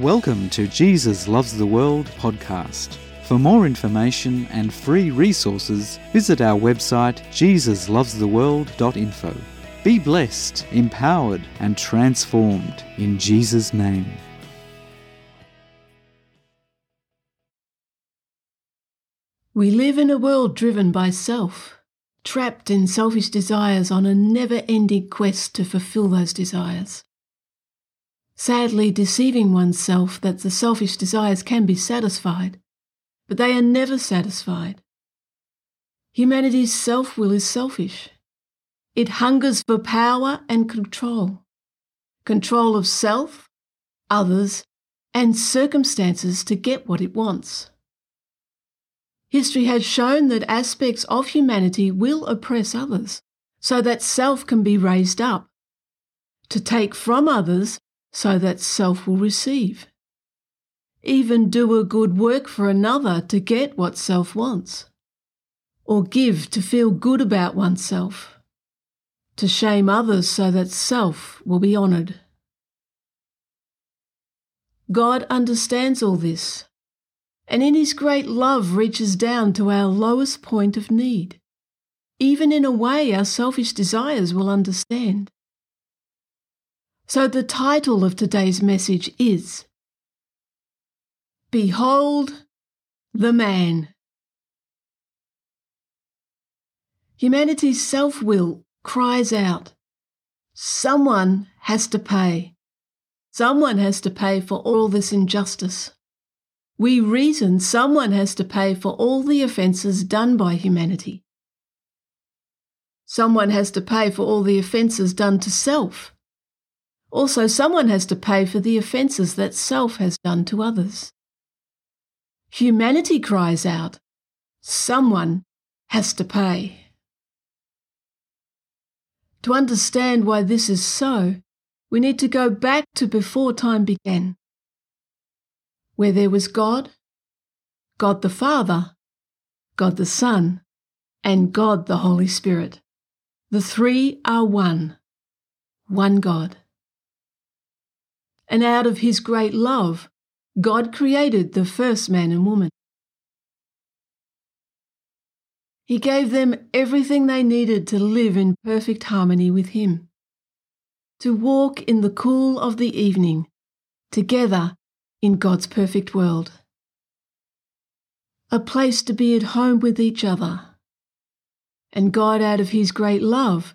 Welcome to Jesus Loves the World podcast. For more information and free resources, visit our website jesuslovestheworld.info. Be blessed, empowered, and transformed in Jesus' name. We live in a world driven by self, trapped in selfish desires on a never ending quest to fulfill those desires. Sadly, deceiving oneself that the selfish desires can be satisfied, but they are never satisfied. Humanity's self will is selfish. It hungers for power and control control of self, others, and circumstances to get what it wants. History has shown that aspects of humanity will oppress others so that self can be raised up, to take from others so that self will receive. Even do a good work for another to get what self wants, or give to feel good about oneself, to shame others so that self will be honoured. God understands all this and in his great love reaches down to our lowest point of need, even in a way our selfish desires will understand. So the title of today's message is Behold the Man. Humanity's self will cries out, Someone has to pay. Someone has to pay for all this injustice we reason someone has to pay for all the offences done by humanity. Someone has to pay for all the offences done to self. Also, someone has to pay for the offences that self has done to others. Humanity cries out, someone has to pay. To understand why this is so, we need to go back to before time began where there was God, God the Father, God the Son, and God the Holy Spirit. The three are one, one God. And out of his great love, God created the first man and woman. He gave them everything they needed to live in perfect harmony with Him, to walk in the cool of the evening, together in God's perfect world. A place to be at home with each other. And God, out of His great love,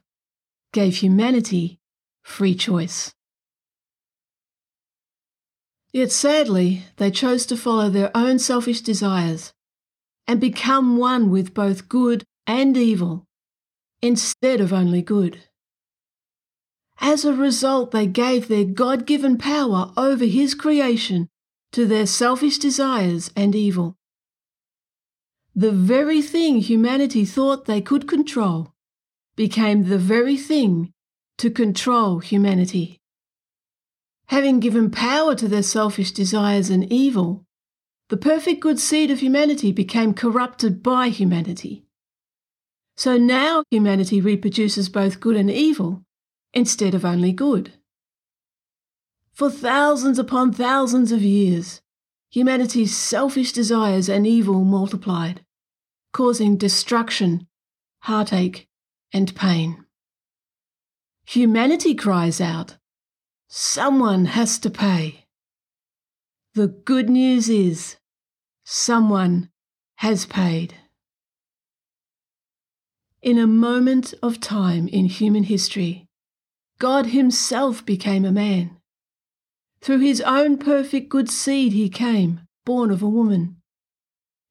gave humanity free choice. Yet sadly, they chose to follow their own selfish desires and become one with both good and evil instead of only good. As a result, they gave their God given power over His creation to their selfish desires and evil. The very thing humanity thought they could control became the very thing to control humanity. Having given power to their selfish desires and evil, the perfect good seed of humanity became corrupted by humanity. So now humanity reproduces both good and evil instead of only good. For thousands upon thousands of years, humanity's selfish desires and evil multiplied, causing destruction, heartache, and pain. Humanity cries out, Someone has to pay. The good news is, someone has paid. In a moment of time in human history, God Himself became a man through his own perfect good seed, he came, born of a woman.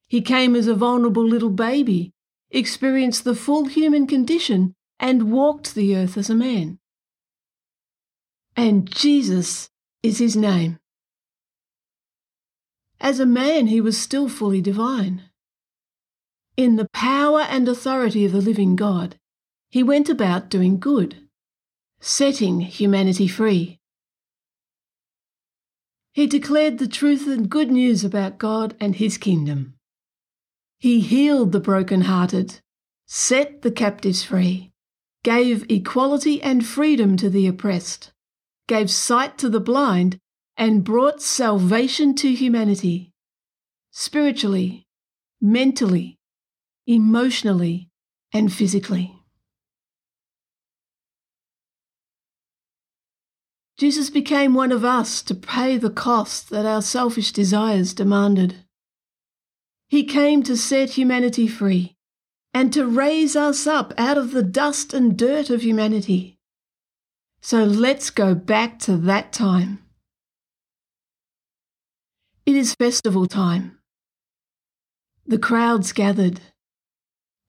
He came as a vulnerable little baby, experienced the full human condition, and walked the earth as a man. And Jesus is his name. As a man, he was still fully divine. In the power and authority of the living God, he went about doing good, setting humanity free. He declared the truth and good news about God and His kingdom. He healed the broken-hearted, set the captives free, gave equality and freedom to the oppressed, gave sight to the blind, and brought salvation to humanity, spiritually, mentally, emotionally, and physically. Jesus became one of us to pay the cost that our selfish desires demanded. He came to set humanity free and to raise us up out of the dust and dirt of humanity. So let's go back to that time. It is festival time. The crowds gathered.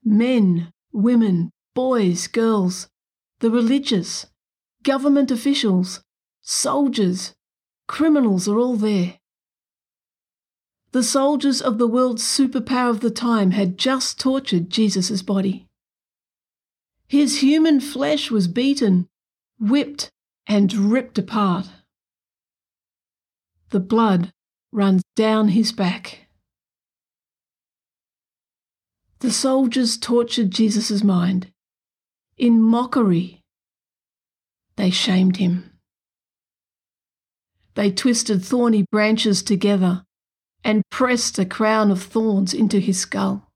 Men, women, boys, girls, the religious, government officials, soldiers, criminals are all there. The soldiers of the world's superpower of the time had just tortured Jesus' body. His human flesh was beaten, whipped, and ripped apart. The blood runs down his back. The soldiers tortured Jesus' mind. In mockery, they shamed him. They twisted thorny branches together and pressed a crown of thorns into his skull.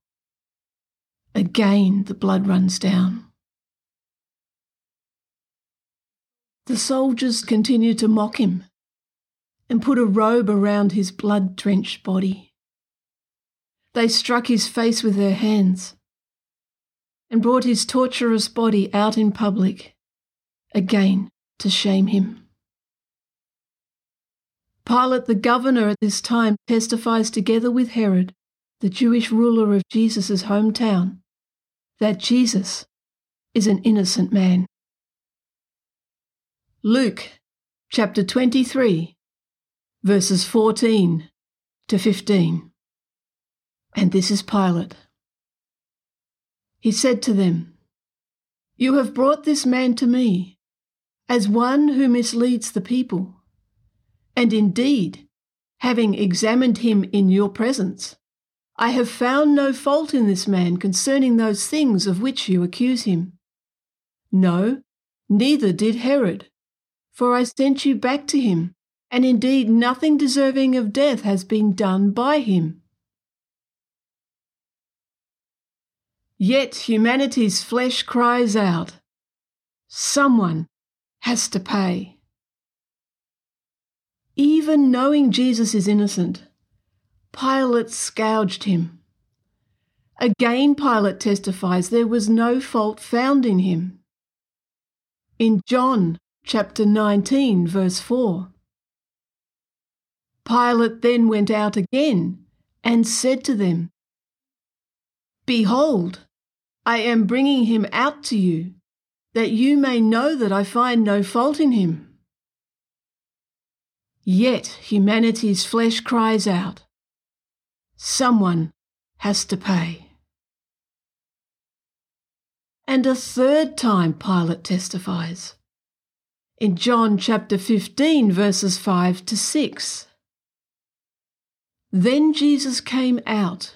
Again, the blood runs down. The soldiers continued to mock him and put a robe around his blood drenched body. They struck his face with their hands and brought his torturous body out in public, again to shame him. Pilate, the governor at this time, testifies together with Herod, the Jewish ruler of Jesus' hometown, that Jesus is an innocent man. Luke chapter 23, verses 14 to 15. And this is Pilate. He said to them, You have brought this man to me as one who misleads the people. And indeed, having examined him in your presence, I have found no fault in this man concerning those things of which you accuse him. No, neither did Herod for I sent you back to him, and indeed nothing deserving of death has been done by him. Yet humanity's flesh cries out, someone has to pay. Even knowing Jesus is innocent, Pilate scourged him. Again, Pilate testifies there was no fault found in him. In John chapter 19, verse 4. Pilate then went out again and said to them, Behold, I am bringing him out to you, that you may know that I find no fault in him. Yet humanity's flesh cries out, Someone has to pay. And a third time Pilate testifies in John chapter 15, verses 5 to 6. Then Jesus came out,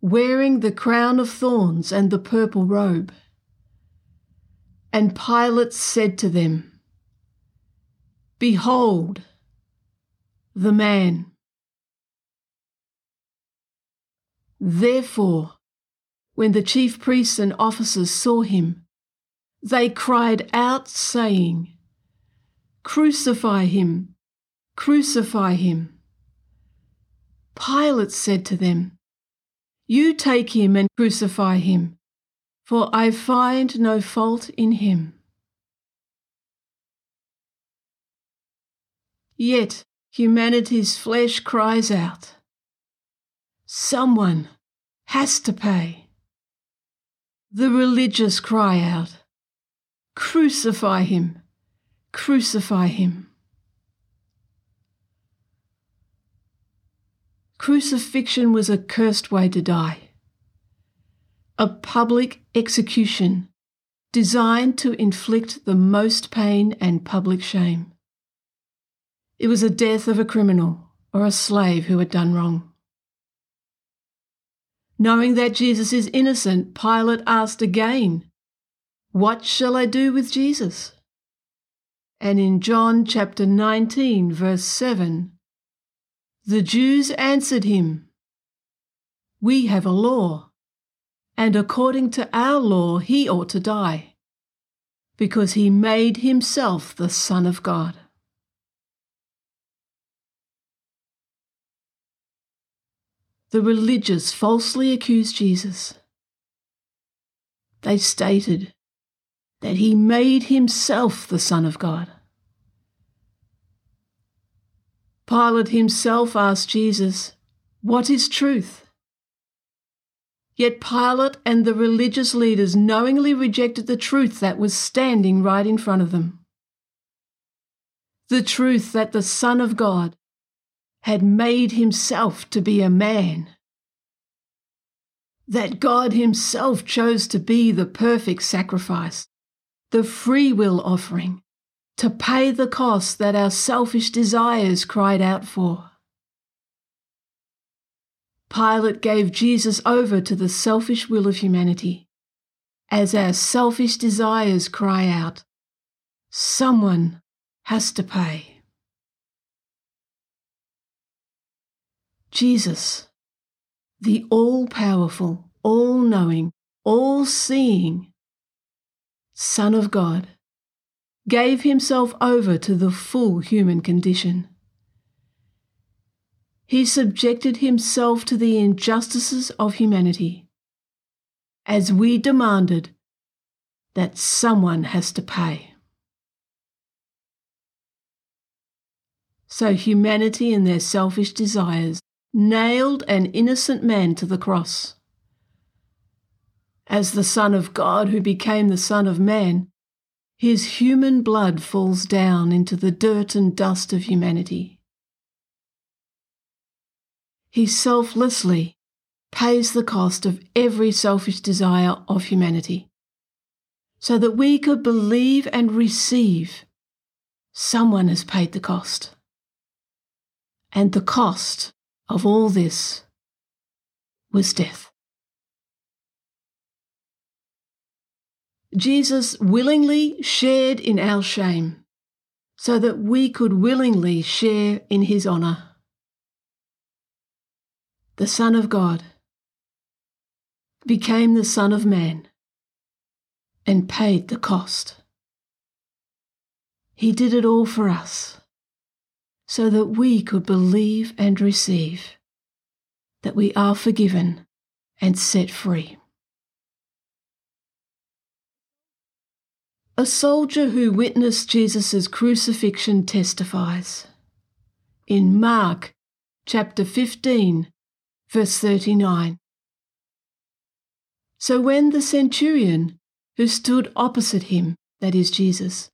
wearing the crown of thorns and the purple robe. And Pilate said to them, Behold, the man. Therefore, when the chief priests and officers saw him, they cried out, saying, Crucify him! Crucify him! Pilate said to them, You take him and crucify him, for I find no fault in him. Yet humanity's flesh cries out, Someone has to pay. The religious cry out, Crucify him! Crucify him! Crucifixion was a cursed way to die. A public execution designed to inflict the most pain and public shame. It was a death of a criminal or a slave who had done wrong. Knowing that Jesus is innocent, Pilate asked again, what shall I do with Jesus? and in John chapter 19, verse 7, the Jews answered him, We have a law, and according to our law he ought to die, because he made himself the Son of God. The religious falsely accused Jesus. They stated that he made himself the Son of God. Pilate himself asked Jesus, What is truth? Yet Pilate and the religious leaders knowingly rejected the truth that was standing right in front of them. The truth that the Son of God had made himself to be a man. That God himself chose to be the perfect sacrifice the free will offering to pay the cost that our selfish desires cried out for. Pilate gave Jesus over to the selfish will of humanity as our selfish desires cry out, Someone has to pay. Jesus, the all powerful, all knowing, all seeing, Son of God, gave himself over to the full human condition. He subjected himself to the injustices of humanity, as we demanded that someone has to pay. So humanity and their selfish desires nailed an innocent man to the cross as the Son of God who became the Son of Man, his human blood falls down into the dirt and dust of humanity. He selflessly pays the cost of every selfish desire of humanity, so that we could believe and receive someone has paid the cost. And the cost of all this was death. Jesus willingly shared in our shame so that we could willingly share in his honour. The Son of God became the Son of Man and paid the cost. He did it all for us so that we could believe and receive that we are forgiven and set free. A soldier who witnessed Jesus' crucifixion testifies. In Mark chapter 15, verse 39. So when the centurion, who stood opposite him, that is Jesus,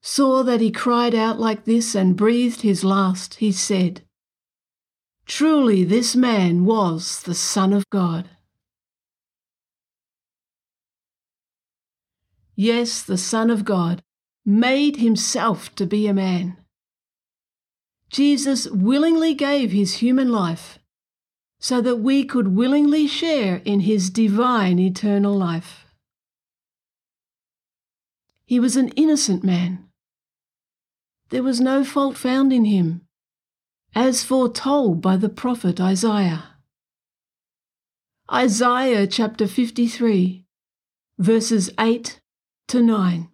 saw that he cried out like this and breathed his last, he said, Truly this man was the Son of God. Yes, the Son of God, made himself to be a man. Jesus willingly gave his human life so that we could willingly share in his divine eternal life. He was an innocent man. There was no fault found in him, as foretold by the prophet Isaiah. Isaiah chapter 53, verses 8 to 9.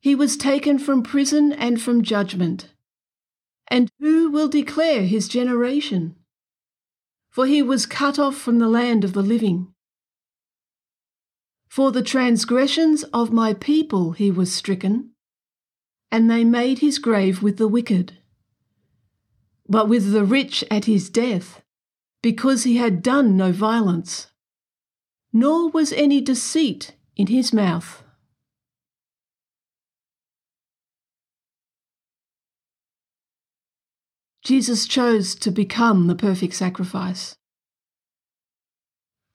He was taken from prison and from judgment. And who will declare his generation? For he was cut off from the land of the living. For the transgressions of my people he was stricken, and they made his grave with the wicked. But with the rich at his death, because he had done no violence nor was any deceit in his mouth. Jesus chose to become the perfect sacrifice,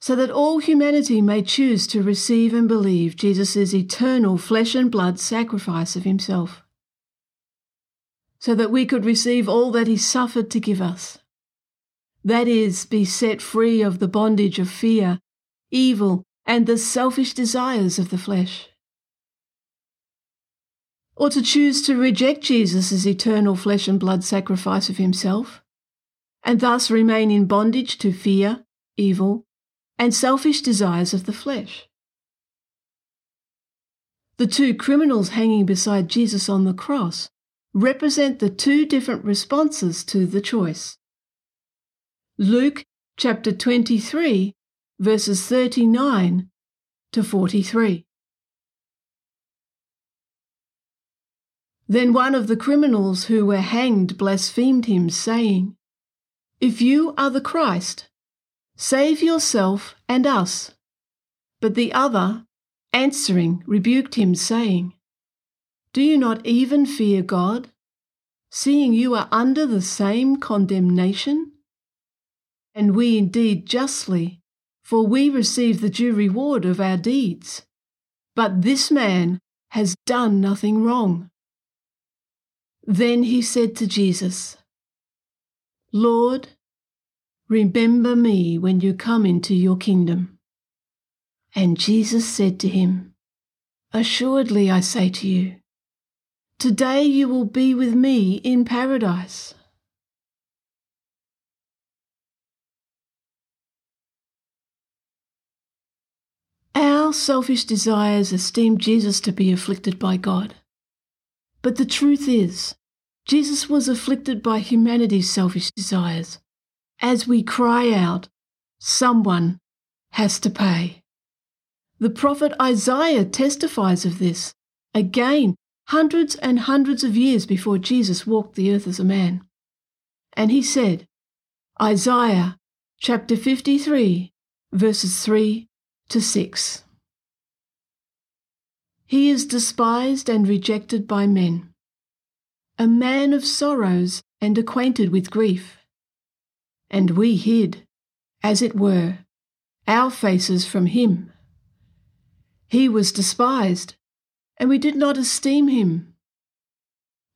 so that all humanity may choose to receive and believe Jesus' eternal flesh and blood sacrifice of himself, so that we could receive all that he suffered to give us. That is, be set free of the bondage of fear evil, and the selfish desires of the flesh. or to choose to reject Jesus' eternal flesh and blood sacrifice of himself, and thus remain in bondage to fear, evil, and selfish desires of the flesh. The two criminals hanging beside Jesus on the cross represent the two different responses to the choice. Luke chapter 23, verses 39 to 43. Then one of the criminals who were hanged blasphemed him, saying, If you are the Christ, save yourself and us. But the other, answering, rebuked him, saying, Do you not even fear God, seeing you are under the same condemnation? And we indeed justly, for we receive the due reward of our deeds. But this man has done nothing wrong. Then he said to Jesus, Lord, remember me when you come into your kingdom. And Jesus said to him, Assuredly I say to you, today you will be with me in paradise. Our selfish desires esteem Jesus to be afflicted by God. But the truth is, Jesus was afflicted by humanity's selfish desires. As we cry out, someone has to pay. The prophet Isaiah testifies of this, again, hundreds and hundreds of years before Jesus walked the earth as a man. And he said, Isaiah chapter 53, verses 3 to 6. He is despised and rejected by men, a man of sorrows and acquainted with grief. And we hid, as it were, our faces from him. He was despised, and we did not esteem him.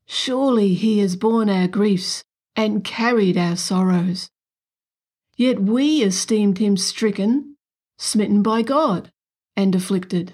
Surely he has borne our griefs and carried our sorrows. Yet we esteemed him stricken, smitten by God, and afflicted.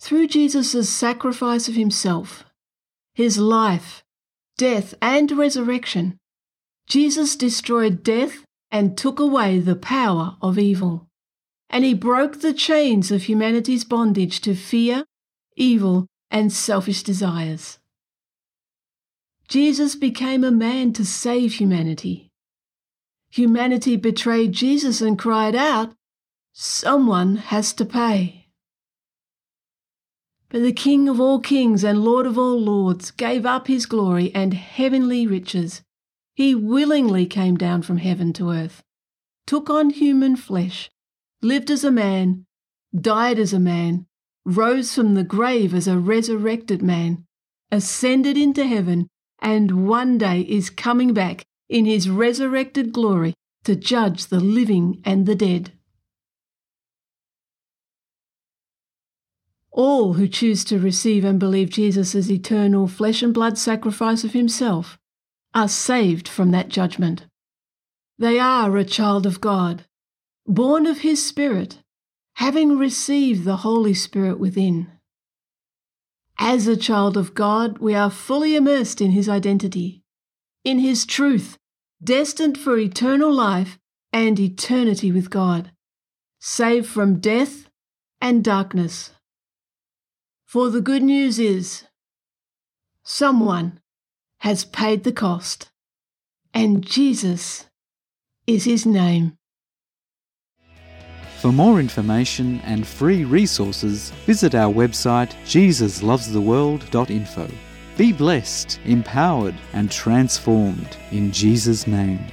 Through Jesus' sacrifice of himself, his life, death, and resurrection, Jesus destroyed death and took away the power of evil. And he broke the chains of humanity's bondage to fear, evil, and selfish desires. Jesus became a man to save humanity. Humanity betrayed Jesus and cried out, Someone has to pay. But the King of all kings and Lord of all lords gave up his glory and heavenly riches. He willingly came down from heaven to earth, took on human flesh, lived as a man, died as a man, rose from the grave as a resurrected man, ascended into heaven, and one day is coming back in his resurrected glory to judge the living and the dead. All who choose to receive and believe Jesus' as eternal flesh and blood sacrifice of himself are saved from that judgment. They are a child of God, born of his Spirit, having received the Holy Spirit within. As a child of God, we are fully immersed in his identity, in his truth, destined for eternal life and eternity with God, saved from death and darkness. For the good news is someone has paid the cost, and Jesus is his name. For more information and free resources, visit our website jesuslovestheworld.info. Be blessed, empowered, and transformed in Jesus' name.